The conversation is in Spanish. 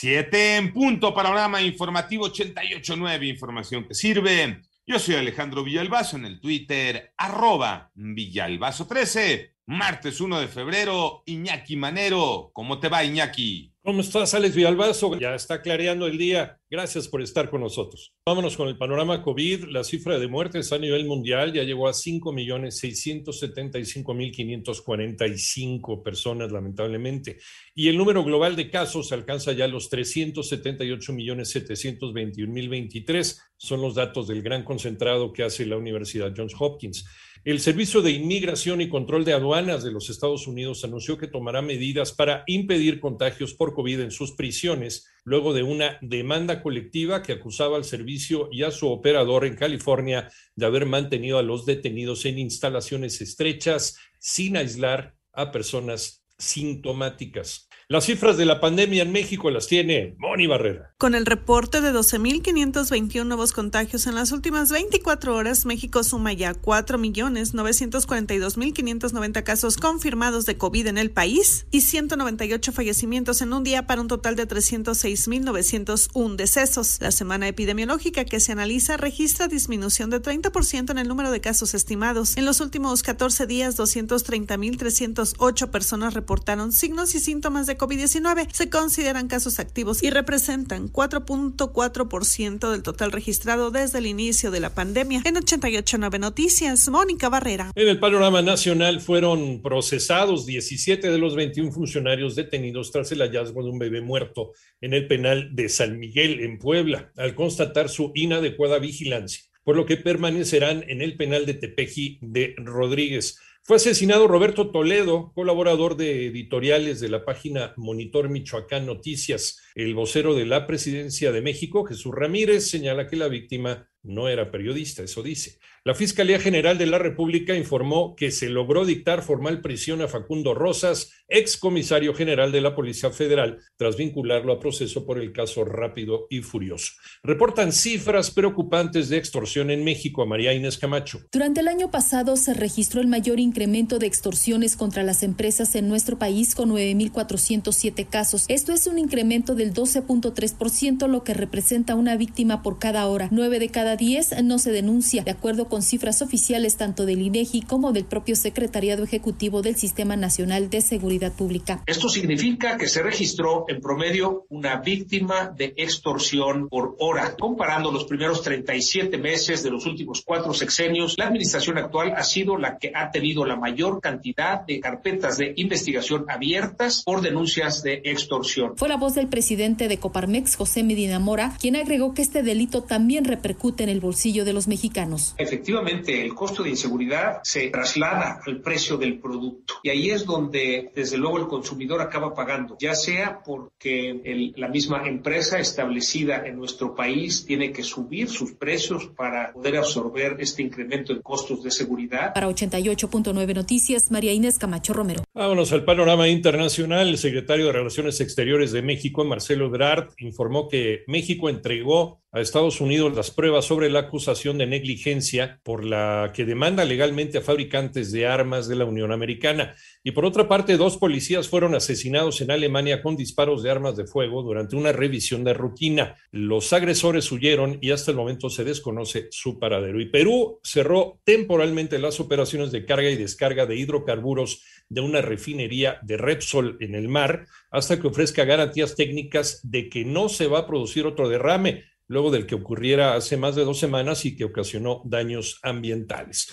Siete en punto, panorama informativo 88.9, información que sirve. Yo soy Alejandro Villalbazo en el Twitter, arroba Villalbazo13. Martes 1 de febrero, Iñaki Manero. ¿Cómo te va, Iñaki? ¿Cómo estás, Alex Villalbazo? Ya está clareando el día. Gracias por estar con nosotros. Vámonos con el panorama COVID. La cifra de muertes a nivel mundial ya llegó a 5.675.545 personas, lamentablemente. Y el número global de casos alcanza ya los 378.721.023. Son los datos del gran concentrado que hace la Universidad Johns Hopkins. El Servicio de Inmigración y Control de Aduanas de los Estados Unidos anunció que tomará medidas para impedir contagios por COVID en sus prisiones luego de una demanda colectiva que acusaba al servicio y a su operador en California de haber mantenido a los detenidos en instalaciones estrechas sin aislar a personas sintomáticas. Las cifras de la pandemia en México las tiene Moni Barrera. Con el reporte de 12.521 nuevos contagios en las últimas 24 horas, México suma ya 4.942.590 casos confirmados de COVID en el país y 198 fallecimientos en un día para un total de 306.901 decesos. La semana epidemiológica que se analiza registra disminución de 30% en el número de casos estimados. En los últimos 14 días, 230.308 personas reportaron signos y síntomas de COVID-19 se consideran casos activos y representan 4.4% del total registrado desde el inicio de la pandemia. En 889 Noticias, Mónica Barrera. En el panorama nacional fueron procesados 17 de los 21 funcionarios detenidos tras el hallazgo de un bebé muerto en el penal de San Miguel, en Puebla, al constatar su inadecuada vigilancia, por lo que permanecerán en el penal de Tepeji de Rodríguez. Fue asesinado Roberto Toledo, colaborador de editoriales de la página Monitor Michoacán Noticias. El vocero de la Presidencia de México, Jesús Ramírez, señala que la víctima no era periodista, eso dice. La Fiscalía General de la República informó que se logró dictar formal prisión a Facundo Rosas, excomisario general de la Policía Federal, tras vincularlo a proceso por el caso Rápido y Furioso. Reportan cifras preocupantes de extorsión en México a María Inés Camacho. Durante el año pasado se registró el mayor incremento de extorsiones contra las empresas en nuestro país con 9.407 casos. Esto es un incremento del 12.3%, lo que representa una víctima por cada hora. Nueve de cada diez no se denuncia, de acuerdo con cifras oficiales tanto del INEGI como del propio Secretariado Ejecutivo del Sistema Nacional de Seguridad Pública. Esto significa que se registró en promedio una víctima de extorsión por hora. Comparando los primeros 37 meses de los últimos cuatro sexenios, la administración actual ha sido la que ha tenido la mayor cantidad de carpetas de investigación abiertas por denuncias de extorsión. Fue la voz del presidente de Coparmex, José Medina Mora, quien agregó que este delito también repercute en el bolsillo de los mexicanos. Efectivamente, el costo de inseguridad se traslada al precio del producto y ahí es donde, desde luego, el consumidor acaba pagando, ya sea porque el, la misma empresa establecida en nuestro país tiene que subir sus precios para poder absorber este incremento en costos de seguridad. Para 88.9 Noticias, María Inés Camacho Romero. Vámonos al panorama internacional. El secretario de Relaciones Exteriores de México, Marcelo Ebrard, informó que México entregó a Estados Unidos las pruebas sobre la acusación de negligencia por la que demanda legalmente a fabricantes de armas de la Unión Americana. Y por otra parte, dos policías fueron asesinados en Alemania con disparos de armas de fuego durante una revisión de rutina. Los agresores huyeron y hasta el momento se desconoce su paradero. Y Perú cerró temporalmente las operaciones de carga y descarga de hidrocarburos de una refinería de Repsol en el mar hasta que ofrezca garantías técnicas de que no se va a producir otro derrame luego del que ocurriera hace más de dos semanas y que ocasionó daños ambientales.